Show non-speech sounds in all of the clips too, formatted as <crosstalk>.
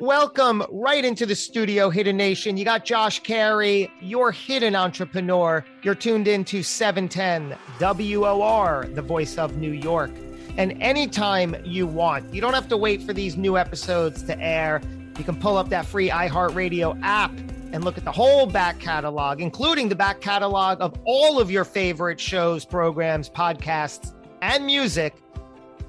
Welcome right into the studio, Hidden Nation. You got Josh Carey, your hidden entrepreneur. You're tuned in to 710 WOR, the voice of New York. And anytime you want, you don't have to wait for these new episodes to air. You can pull up that free iHeartRadio app and look at the whole back catalog, including the back catalog of all of your favorite shows, programs, podcasts, and music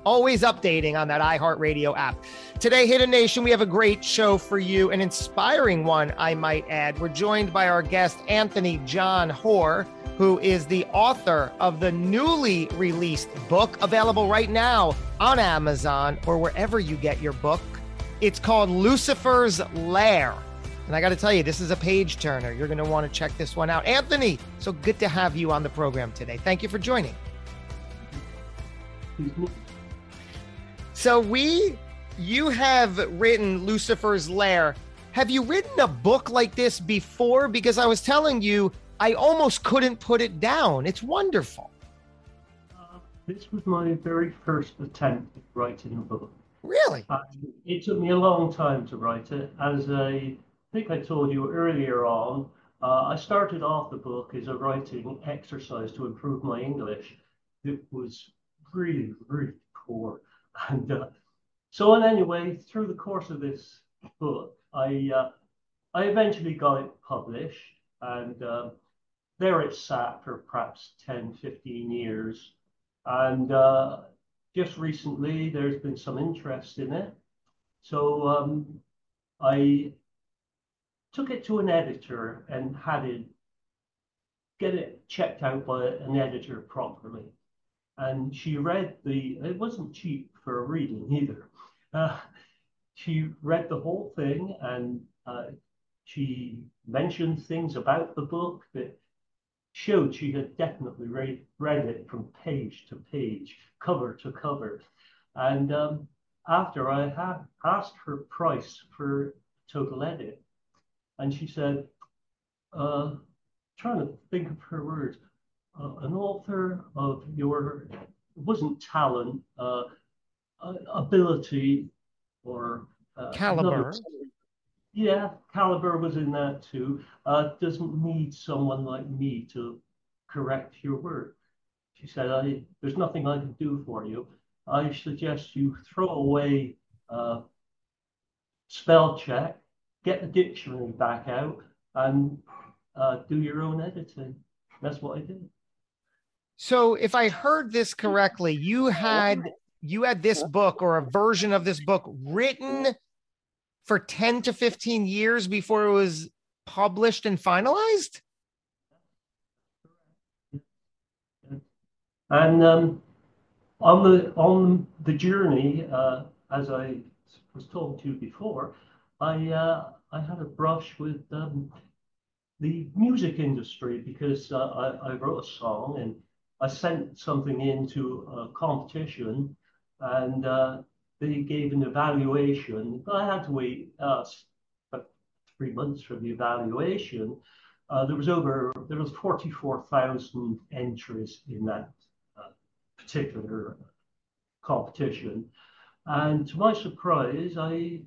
always updating on that iHeartRadio app. Today, Hidden Nation, we have a great show for you, an inspiring one, I might add. We're joined by our guest, Anthony John Hoare, who is the author of the newly released book available right now on Amazon or wherever you get your book. It's called Lucifer's Lair. And I got to tell you, this is a page turner. You're going to want to check this one out. Anthony, so good to have you on the program today. Thank you for joining. So we you have written Lucifer's Lair. Have you written a book like this before? Because I was telling you, I almost couldn't put it down. It's wonderful. Uh, this was my very first attempt at writing a book. Really? Uh, it took me a long time to write it. As I think I told you earlier on, uh, I started off the book as a writing exercise to improve my English. It was really, really poor. And uh, so, and anyway, through the course of this book, I uh, I eventually got it published, and uh, there it sat for perhaps 10, 15 years. And uh, just recently, there's been some interest in it. So um, I took it to an editor and had it get it checked out by an editor properly. And she read the, it wasn't cheap for a reading either. Uh, she read the whole thing and uh, she mentioned things about the book that showed she had definitely read, read it from page to page, cover to cover. And um, after I had asked her price for total edit, and she said, uh, trying to think of her words, uh, an author of your, it wasn't talent, uh, ability or uh, caliber. yeah, caliber was in that too. Uh, doesn't need someone like me to correct your work. She said, I, there's nothing I can do for you. I suggest you throw away uh, spell check, get the dictionary back out, and uh, do your own editing. That's what I did. So, if I heard this correctly, you had you had this book or a version of this book written for 10 to 15 years before it was published and finalized? And um, on the on the journey, uh, as I was talking to you before, I uh, I had a brush with um, the music industry because uh, I, I wrote a song and I sent something into a competition and uh, they gave an evaluation. I had to wait uh, three months for the evaluation. Uh, there was over there was 44,000 entries in that uh, particular competition, and to my surprise, I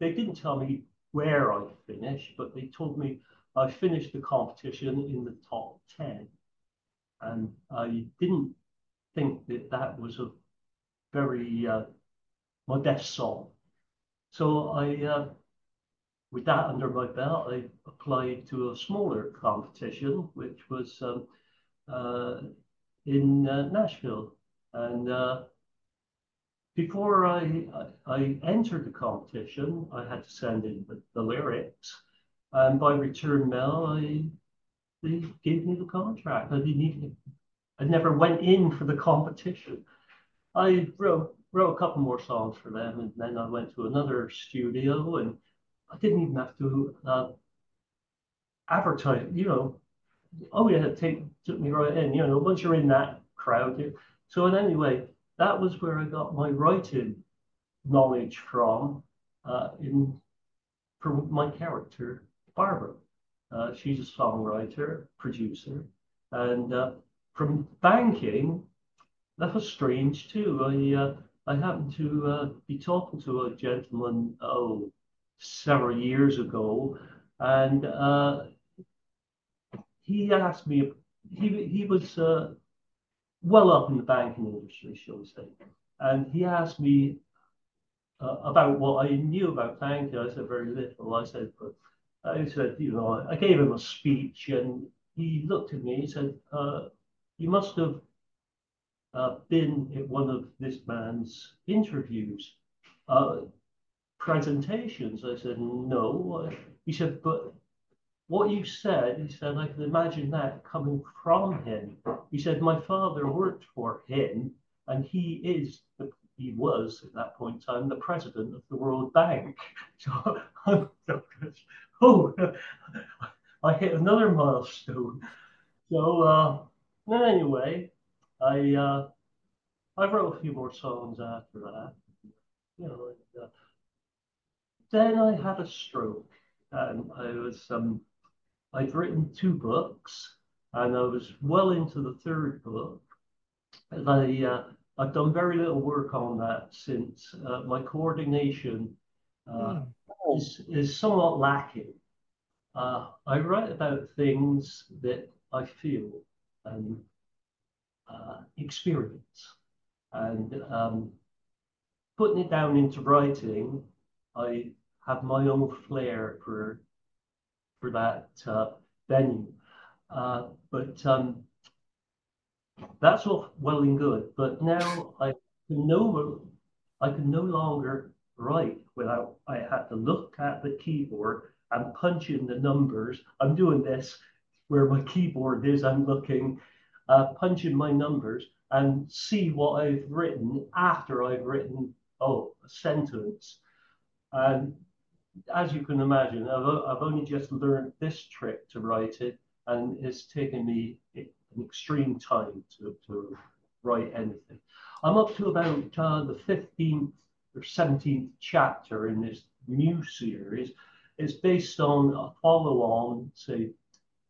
they didn't tell me where I finished, but they told me I finished the competition in the top 10. And I didn't think that that was a very uh, modest song. So I, uh, with that under my belt, I applied to a smaller competition, which was um, uh, in uh, Nashville. And uh, before I, I, entered the competition, I had to send in the, the lyrics. And by return mail, I, they gave me the contract. I didn't even, I never went in for the competition. I wrote wrote a couple more songs for them, and then I went to another studio, and I didn't even have to uh, advertise. You know, oh yeah, take took me right in. You know, once you're in that crowd, so in anyway, that was where I got my writing knowledge from. Uh, in for my character Barbara, uh, she's a songwriter, producer, and uh, from banking that was strange too. I uh, I happened to uh, be talking to a gentleman, oh, several years ago, and uh, he asked me, he, he was well up in the banking industry, shall we say, and he asked me uh, about what I knew about banking. I said very little. I said, but I said, you know, I gave him a speech, and he looked at me. He said, uh, "You must have uh, been at one of this man's interviews, uh, presentations." I said, "No." He said, "But what you said," he said, "I can imagine that coming from him." He said, "My father worked for him, and he is the he was at that point in time the president of the World Bank. <laughs> So, oh, <laughs> I hit another milestone. So uh, anyway, I uh, I wrote a few more songs after that. You know, and, uh, then I had a stroke, and I was um, I'd written two books, and I was well into the third book, and I uh, I've done very little work on that since uh, my coordination uh, mm. is, is somewhat lacking. Uh, I write about things that I feel and uh, experience. And um, putting it down into writing, I have my own flair for, for that uh, venue. Uh, but um, that's all well and good, but now I can no I can no longer write without I have to look at the keyboard and punch in the numbers. I'm doing this where my keyboard is. I'm looking, uh, punching my numbers and see what I've written after I've written oh a sentence. And as you can imagine, I've, I've only just learned this trick to write it, and it's taken me an extreme time to, to write anything. I'm up to about uh, the 15th or 17th chapter in this new series. It's based on a follow on, say,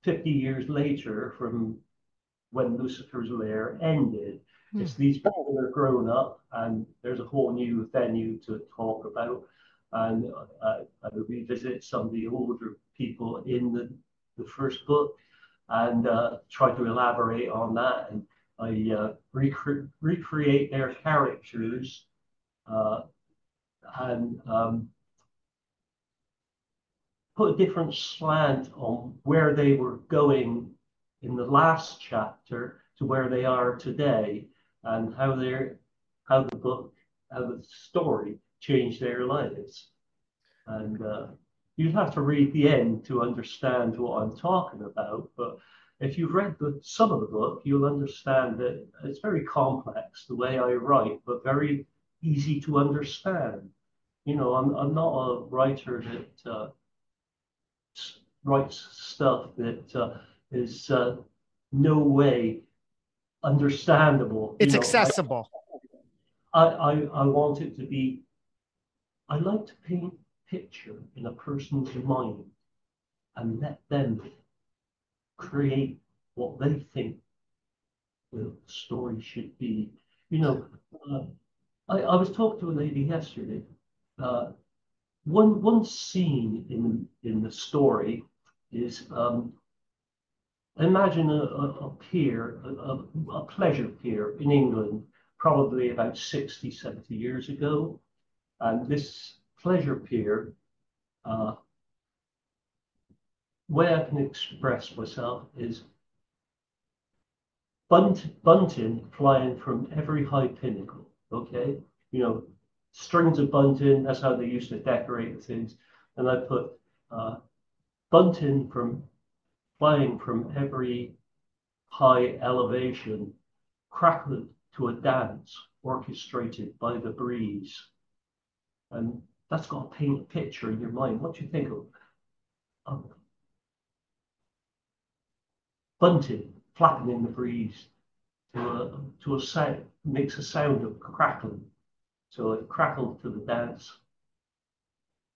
50 years later from when Lucifer's Lair ended. Mm. It's these people are grown up and there's a whole new venue to talk about. And uh, I revisit some of the older people in the, the first book and uh, try to elaborate on that. And I uh, recre- recreate their characters uh, and um, put a different slant on where they were going in the last chapter to where they are today and how how the book how the story changed their lives and uh, you'd have to read the end to understand what I'm talking about. But if you've read the, some of the book, you'll understand that it's very complex the way I write, but very easy to understand. You know, I'm, I'm not a writer that uh, writes stuff that uh, is uh, no way understandable. It's you know, accessible. I, I, I want it to be, I like to paint picture in a person's mind and let them create what they think the story should be. You know, uh, I, I was talking to a lady yesterday. Uh, one one scene in in the story is um, imagine a, a, pier, a, a, pleasure pier in England, probably about 60, 70 years ago. And this pleasure pier, uh, way I can express myself is bunt, bunting flying from every high pinnacle. Okay, you know, strings of bunting. That's how they used to decorate things. And I put uh, bunting from flying from every high elevation, crackled to a dance orchestrated by the breeze. And that's got to paint a picture in your mind. What do you think of, of bunting flapping in the breeze to a, to a sound, makes a sound of crackling. So it crackled to the dance.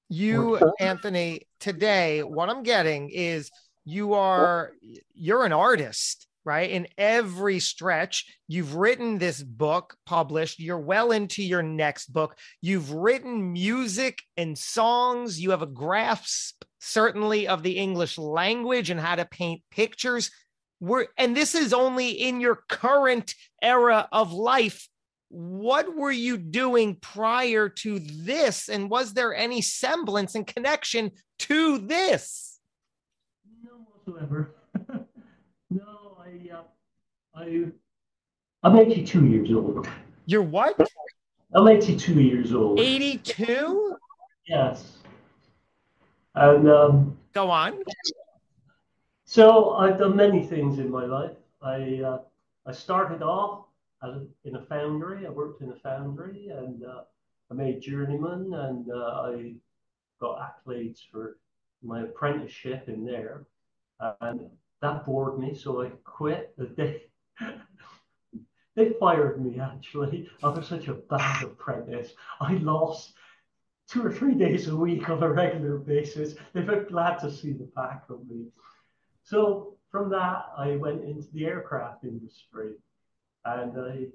You, Anthony, today, what I'm getting is you are you're an artist right? In every stretch, you've written this book, published. You're well into your next book. You've written music and songs. You have a grasp, certainly, of the English language and how to paint pictures. We're, and this is only in your current era of life. What were you doing prior to this? And was there any semblance and connection to this? No whatsoever. I, I'm 82 years old. You're what? I'm 82 years old. 82? Yes. And um, go on. So I've done many things in my life. I uh, I started off in a foundry. I worked in a foundry, and uh, I made journeyman, and uh, I got accolades for my apprenticeship in there. And that bored me, so I quit the day they fired me actually. I was such a bad apprentice. I lost two or three days a week on a regular basis. They were glad to see the back of me. So from that, I went into the aircraft industry and I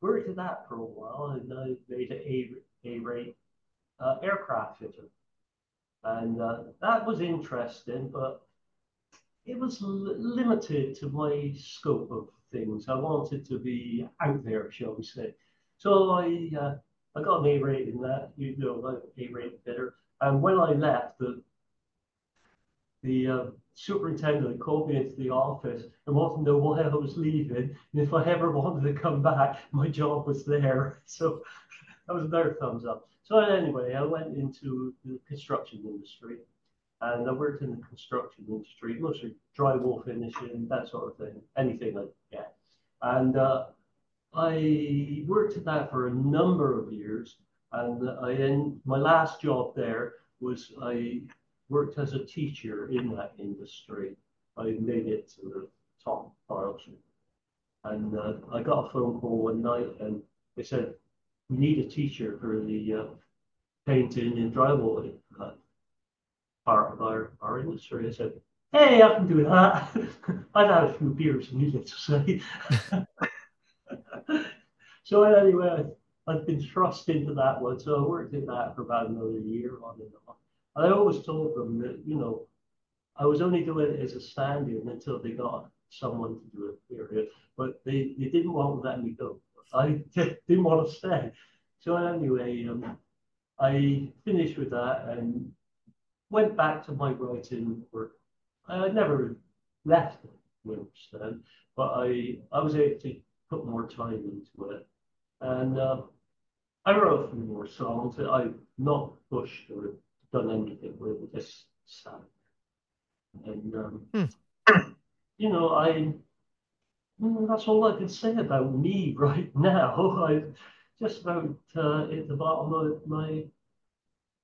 worked at that for a while and I made an A, A rate uh, aircraft fitter. And uh, that was interesting, but it was limited to my scope of things. I wanted to be out there, shall we say. So I uh, I got an A rate in that, you know, A rate better. And when I left, the the uh, superintendent called me into the office and wanted to know why I was leaving. And if I ever wanted to come back, my job was there. <laughs> So that was another thumbs up. So anyway, I went into the construction industry and I worked in the construction industry, mostly drywall finishing, that sort of thing, anything like that. And uh, I worked at that for a number of years. And I in my last job there was I worked as a teacher in that industry. I made it to the top files. And uh, I got a phone call one night and they said, we need a teacher for the uh, painting and drywall part our, our industry. I said, hey, I can do that. I've had a few beers, needless to say. <laughs> so anyway, I've been thrust into that one. So I worked in that for about another year on and on. I always told them that, you know, I was only doing it as a stand-in until they got someone to do it, period. But they, they didn't want to let me go. I <laughs> didn't want to stay. So anyway, um, I finished with that and went back to my writing work. I never left Winston, but I, I was able to put more time into it. And uh, I wrote a few more songs that I've not pushed or done anything with, just sat. And, um, hmm. you know, I, that's all I can say about me <laughs> right now. <laughs> I just about uh, at the bottom of my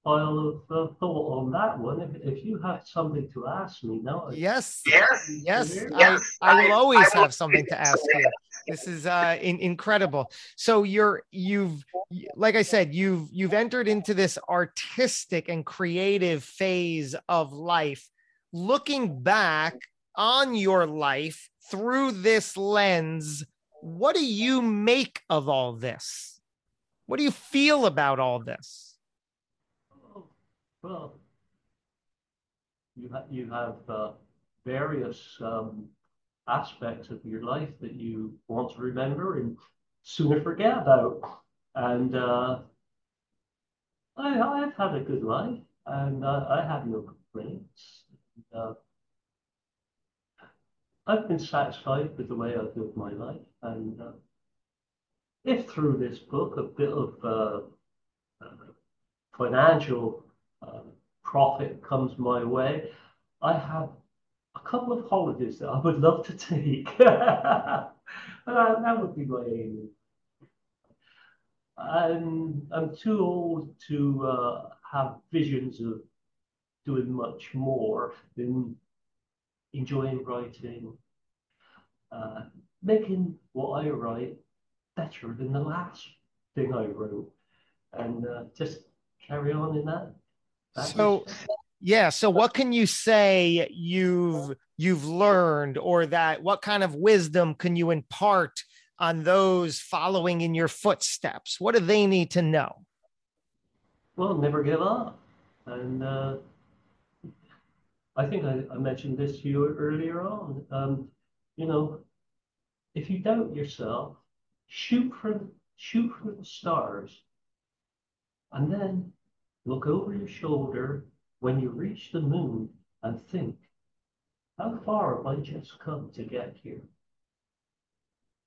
pile of uh, thought on that one. If, if you have something to ask me now, yes, yes, yes, yes. I, I will always I have something to ask you. <laughs> This is uh, in, incredible. So you're you've like I said, you've you've entered into this artistic and creative phase of life. Looking back on your life through this lens, what do you make of all this? What do you feel about all this? Well, you, ha- you have uh, various um, aspects of your life that you want to remember and sooner forget about. And uh, I, I've had a good life and uh, I have no complaints. And, uh, I've been satisfied with the way I've lived my life. And uh, if through this book a bit of uh, financial uh, profit comes my way, I have a couple of holidays that I would love to take. <laughs> that, that would be my aim. I'm, I'm too old to uh, have visions of doing much more than enjoying writing, uh, making what I write better than the last thing I wrote, and uh, just carry on in that so Yeah. So what can you say you've you've learned or that what kind of wisdom can you impart on those following in your footsteps? What do they need to know? Well, never give up. And uh, I think I, I, mentioned this to you earlier on. Um, you know, if you doubt yourself, shoot for shoot for the stars, and then look over your shoulder when you reach the moon and think, how far have I just come to get here?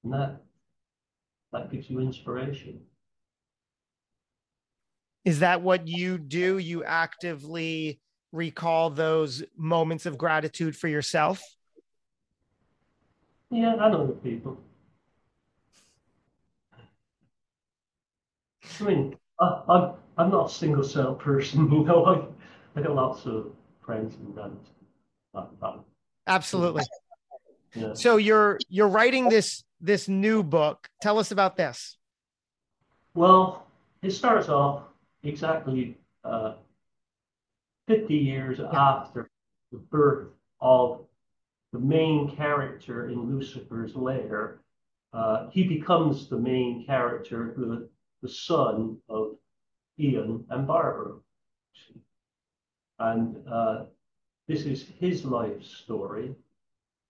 And that that gives you inspiration. Is that what you do? You actively recall those moments of gratitude for yourself? Yeah, I know the people. I mean, I, I'm I'm not a single cell person, <laughs> you know. I I got lots of friends and friends. Absolutely. Yeah. So you're you're writing this this new book. Tell us about this. Well, it starts off exactly uh, 50 years yeah. after the birth of the main character in Lucifer's lair. Uh, he becomes the main character, the, the son of Ian and Barbara. And uh, this is his life story.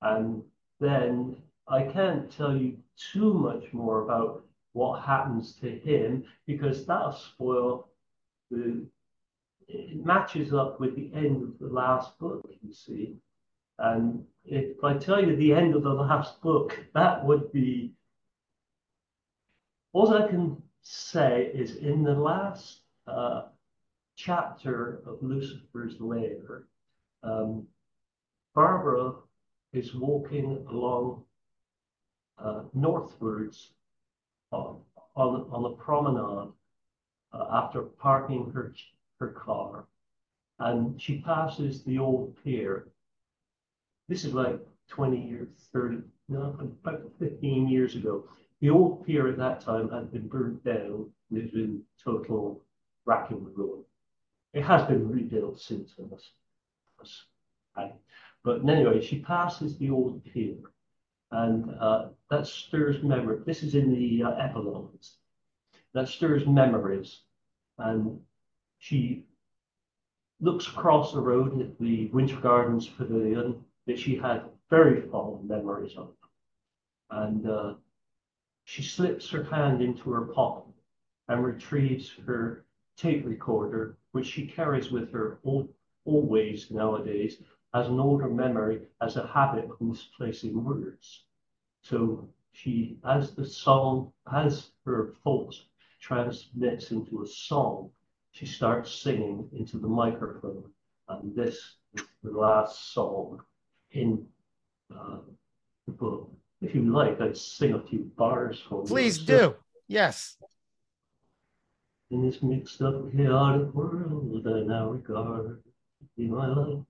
And then I can't tell you too much more about what happens to him because that'll spoil the. It matches up with the end of the last book, you see. And if I tell you the end of the last book, that would be. All I can say is in the last uh, chapter of Lucifer's Lair, um, Barbara is walking along uh, northwards on, on, on the promenade uh, after parking her, her car. And she passes the old pier. This is like 20 years, 30, no, about 15 years ago. The old pier at that time had been burnt down. It was in total racking and ruin. It has been rebuilt since, then. but anyway, she passes the old pier, and uh, that stirs memory. This is in the uh, epilogues. That stirs memories, and she looks across the road at the Winter Gardens Pavilion that she had very fond memories of, and uh, she slips her hand into her pocket and retrieves her tape recorder, which she carries with her always nowadays as an older memory as a habit of misplacing words. So she, as the song, as her thoughts transmits into a song, she starts singing into the microphone. And this is the last song in uh, the book. If you like, I'd sing a few bars for you. Please do. Yes. In this mixed up, chaotic world, I now regard in my life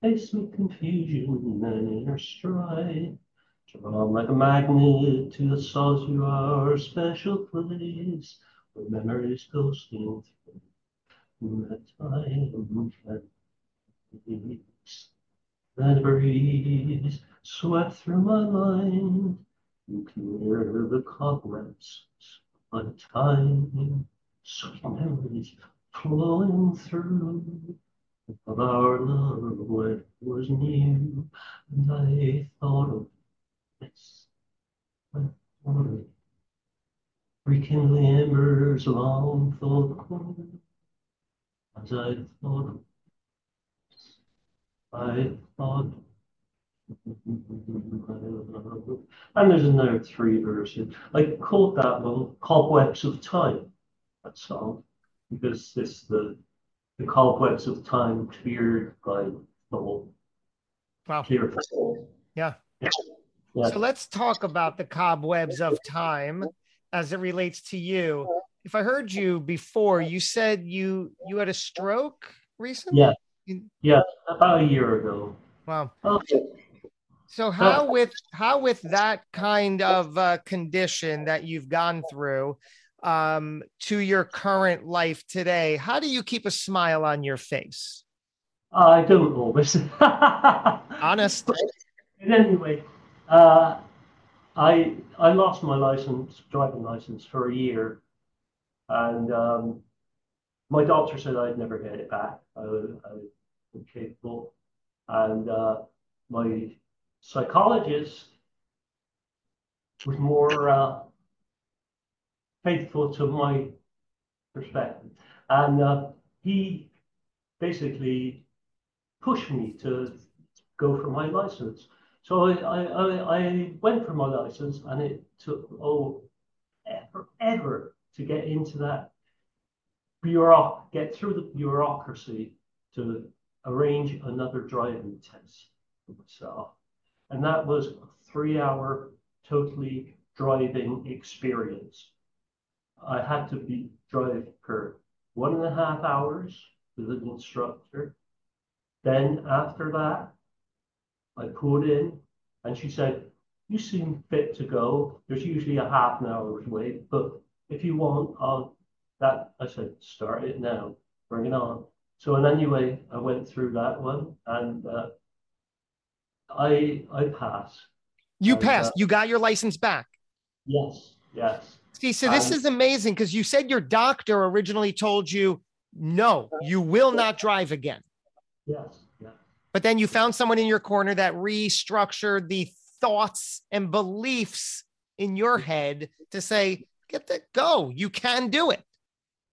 Faced with confusion and inner strife, drawn like a magnet to the solitude special place where memories ghosting through that time and that breeze swept through my mind. And clear the cobwebs of time, sweet memories flowing through of our love when was new, and I thought of this. Thought of rekindling embers long thought cold, as I thought of this. I thought and there's another three verses. I called that one Cobwebs of Time, that song, because it's the the cobwebs of time cleared by the whole. Wow. Clear yeah. yeah. So let's talk about the cobwebs of time as it relates to you. If I heard you before, you said you you had a stroke recently. Yeah. Yeah, about a year ago. Wow. Okay. So how with how with that kind of uh, condition that you've gone through, um, to your current life today, how do you keep a smile on your face? I don't always. <laughs> Honest. Anyway, uh, I I lost my license, driving license, for a year, and um, my doctor said I'd never get it back. I, I was capable, and uh, my psychologist was more uh, faithful to my perspective, and uh, he basically pushed me to go for my license. So I, I, I went for my license and it took, oh, forever to get into that bureauc, get through the bureaucracy to arrange another driving test for myself. And that was a three hour totally driving experience. I had to be drive for one and a half hours with an instructor. Then after that, I pulled in and she said, you seem fit to go. There's usually a half an hour's wait, but if you want, I'll that I said, start it now, bring it on. So and anyway, I went through that one and uh, I I passed. You and, passed. Uh, you got your license back. Yes, yes. See, so this Um, is amazing because you said your doctor originally told you, no, you will not drive again. Yes, yes. But then you found someone in your corner that restructured the thoughts and beliefs in your head to say, get that go, you can do it.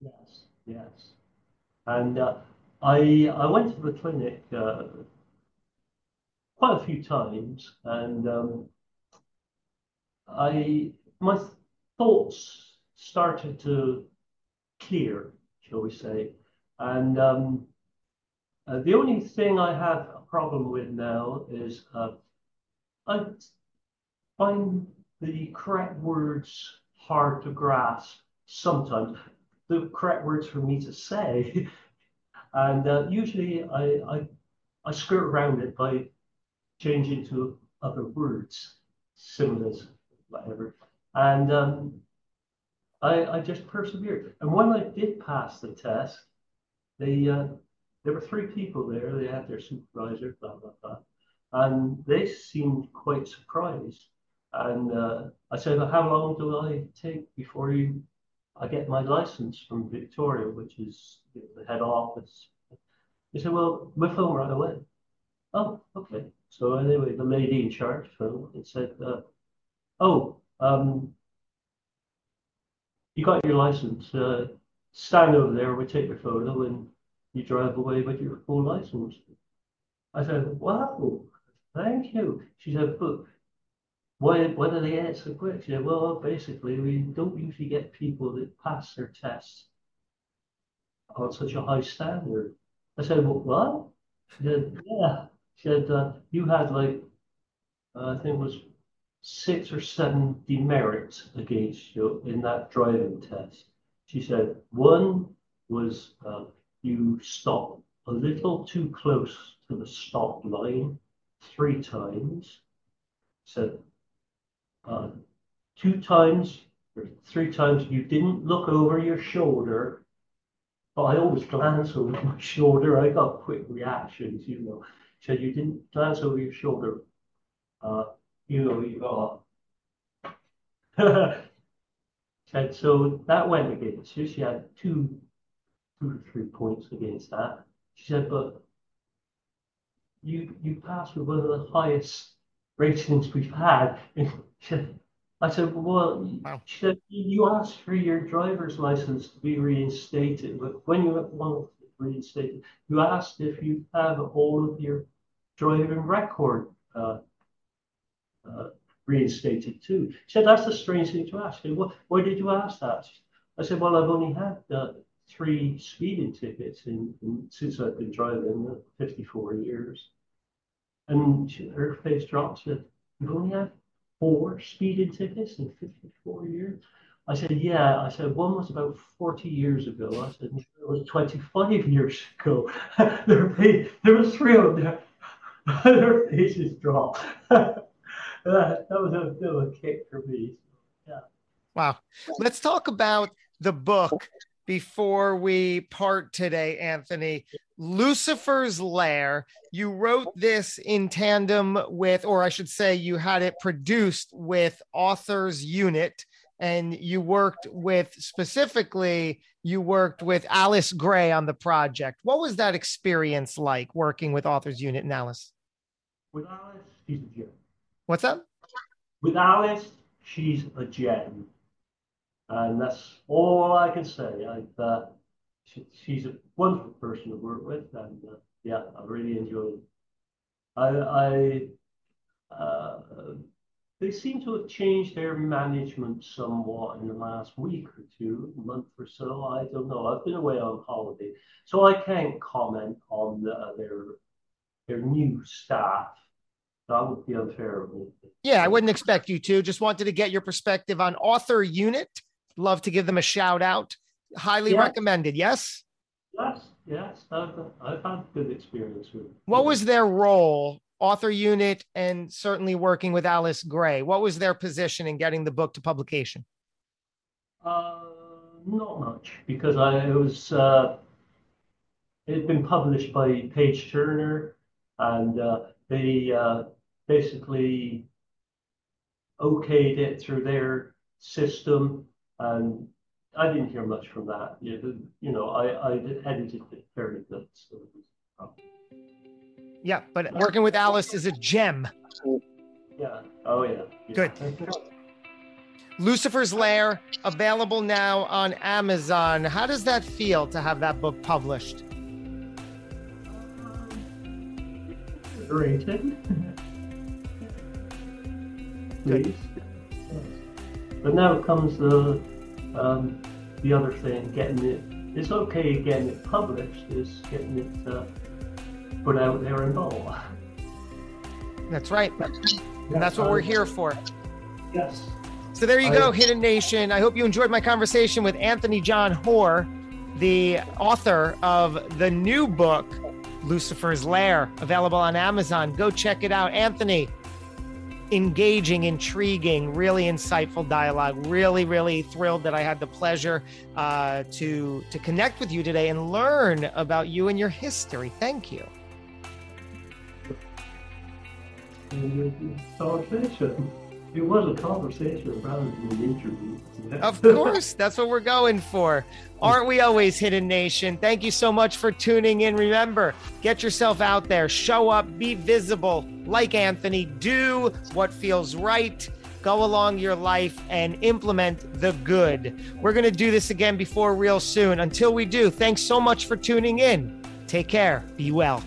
Yes, yes. And uh, I I went to the clinic uh, quite a few times, and um, I my thoughts started to clear, shall we say, and um, uh, the only thing I have a problem with now is uh, I find the correct words hard to grasp sometimes the correct words for me to say. <laughs> and uh, usually I, I, I skirt around it by changing to other words, similes, whatever. And um, I, I just persevered. And when I did pass the test, they, uh, there were three people there. They had their supervisor, blah, blah, blah. And they seemed quite surprised. And uh, I said, well, how long do I take before you I get my license from Victoria, which is the head office. They said, well, we'll film right away. Oh, okay. So anyway, the lady in charge and said, uh, oh, um, you got your license. Uh, stand over there, we take your photo and you drive away with your full license. I said, wow, thank you. She said, but why, why do they get so quick? She said, well, basically, we don't usually get people that pass their tests on such a high standard. I said, well, what? She said, yeah. She said, uh, you had like, uh, I think it was six or seven demerits against you in that driving test. She said, one was uh, you stopped a little too close to the stop line three times. Said uh, two times or three times you didn't look over your shoulder. But I always glance over <laughs> my shoulder. I got quick reactions, you know. Said you didn't glance over your shoulder. Uh, you know, you got. Said so that went against her. She had two, two or three points against that. She said, but you you passed with one of the highest ratings we've had. And said, I said, well, Wow. she said, you asked for your driver's license to be reinstated, but when you want it reinstated, you asked if you have all of your driving record uh, uh, reinstated too. She said, that's a strange thing to ask. Said, well, why did you ask that? I said, well, I've only had uh, three speeding tickets in, in, since I've been driving, uh, 54 years. And she, her face dropped. Said, You've only had four speeding tickets in 54 years? I said, Yeah. I said, One was about 40 years ago. I said, It was 25 years ago. <laughs> their face, there were three of them. <laughs> Their faces dropped. <laughs> that, that was a bit of a kick for me. Yeah. Wow. Let's talk about the book before we part today, Anthony. Lucifer's Lair. You wrote this in tandem with, or I should say, you had it produced with Authors Unite, and you worked with specifically, you worked with Alice Gray on the project. What was that experience like working with Authors Unite and Alice? With Alice, she's a gem. What's that? With Alice, she's a gem. And that's all I can say. I've, uh, she, she's a wonderful person to work with, and uh, yeah, I really enjoyed it. I, I uh, they seem to have changed their management somewhat in the last week or two, month or so. I don't know. I've been away on holiday, so I can't comment on the, their their new staff. That would be unfair of me. Yeah, I wouldn't expect you to. Just wanted to get your perspective on author unite love to give them a shout out. Highly yeah. recommended. Yes. Yes. Yes. I've, I've had good experience with. What was their role, author unite, and certainly working with Alice Gray? What was their position in getting the book to publication? Uh, not much because I it was uh, it had been published by Page Turner, and uh, they uh, basically okayed it through their system and I didn't hear much from that. You, you know, I, I edited it fairly good. So yeah, but working with Alice is a gem. Yeah. Oh, yeah. yeah. Good. Lucifer's Lair, available now on Amazon. How does that feel to have that book published? Rated. <laughs> Please. But now comes the um, the other thing, getting it. It's okay getting it published. Is getting it uh, put out there and all. That's right. And that's what we're here for. Yes. So there you go, Hidden Nation. I hope you enjoyed my conversation with Anthony John Hoare, the author of the new book, Lucifer's Lair, available on Amazon. Go check it out. Anthony, engaging, intriguing, really insightful dialogue. Really, really thrilled that I had the pleasure uh, to to connect with you today and learn about you and your history. Thank you. Conversation. It was a conversation rather than an interview. <laughs> of course, that's what we're going for. Aren't we always Hidden Nation? Thank you so much for tuning in. Remember, get yourself out there, show up, be visible like Anthony, do what feels right. Go along your life and implement the good. We're going to do this again before real soon. Until we do, thanks so much for tuning in. Take care. Be well.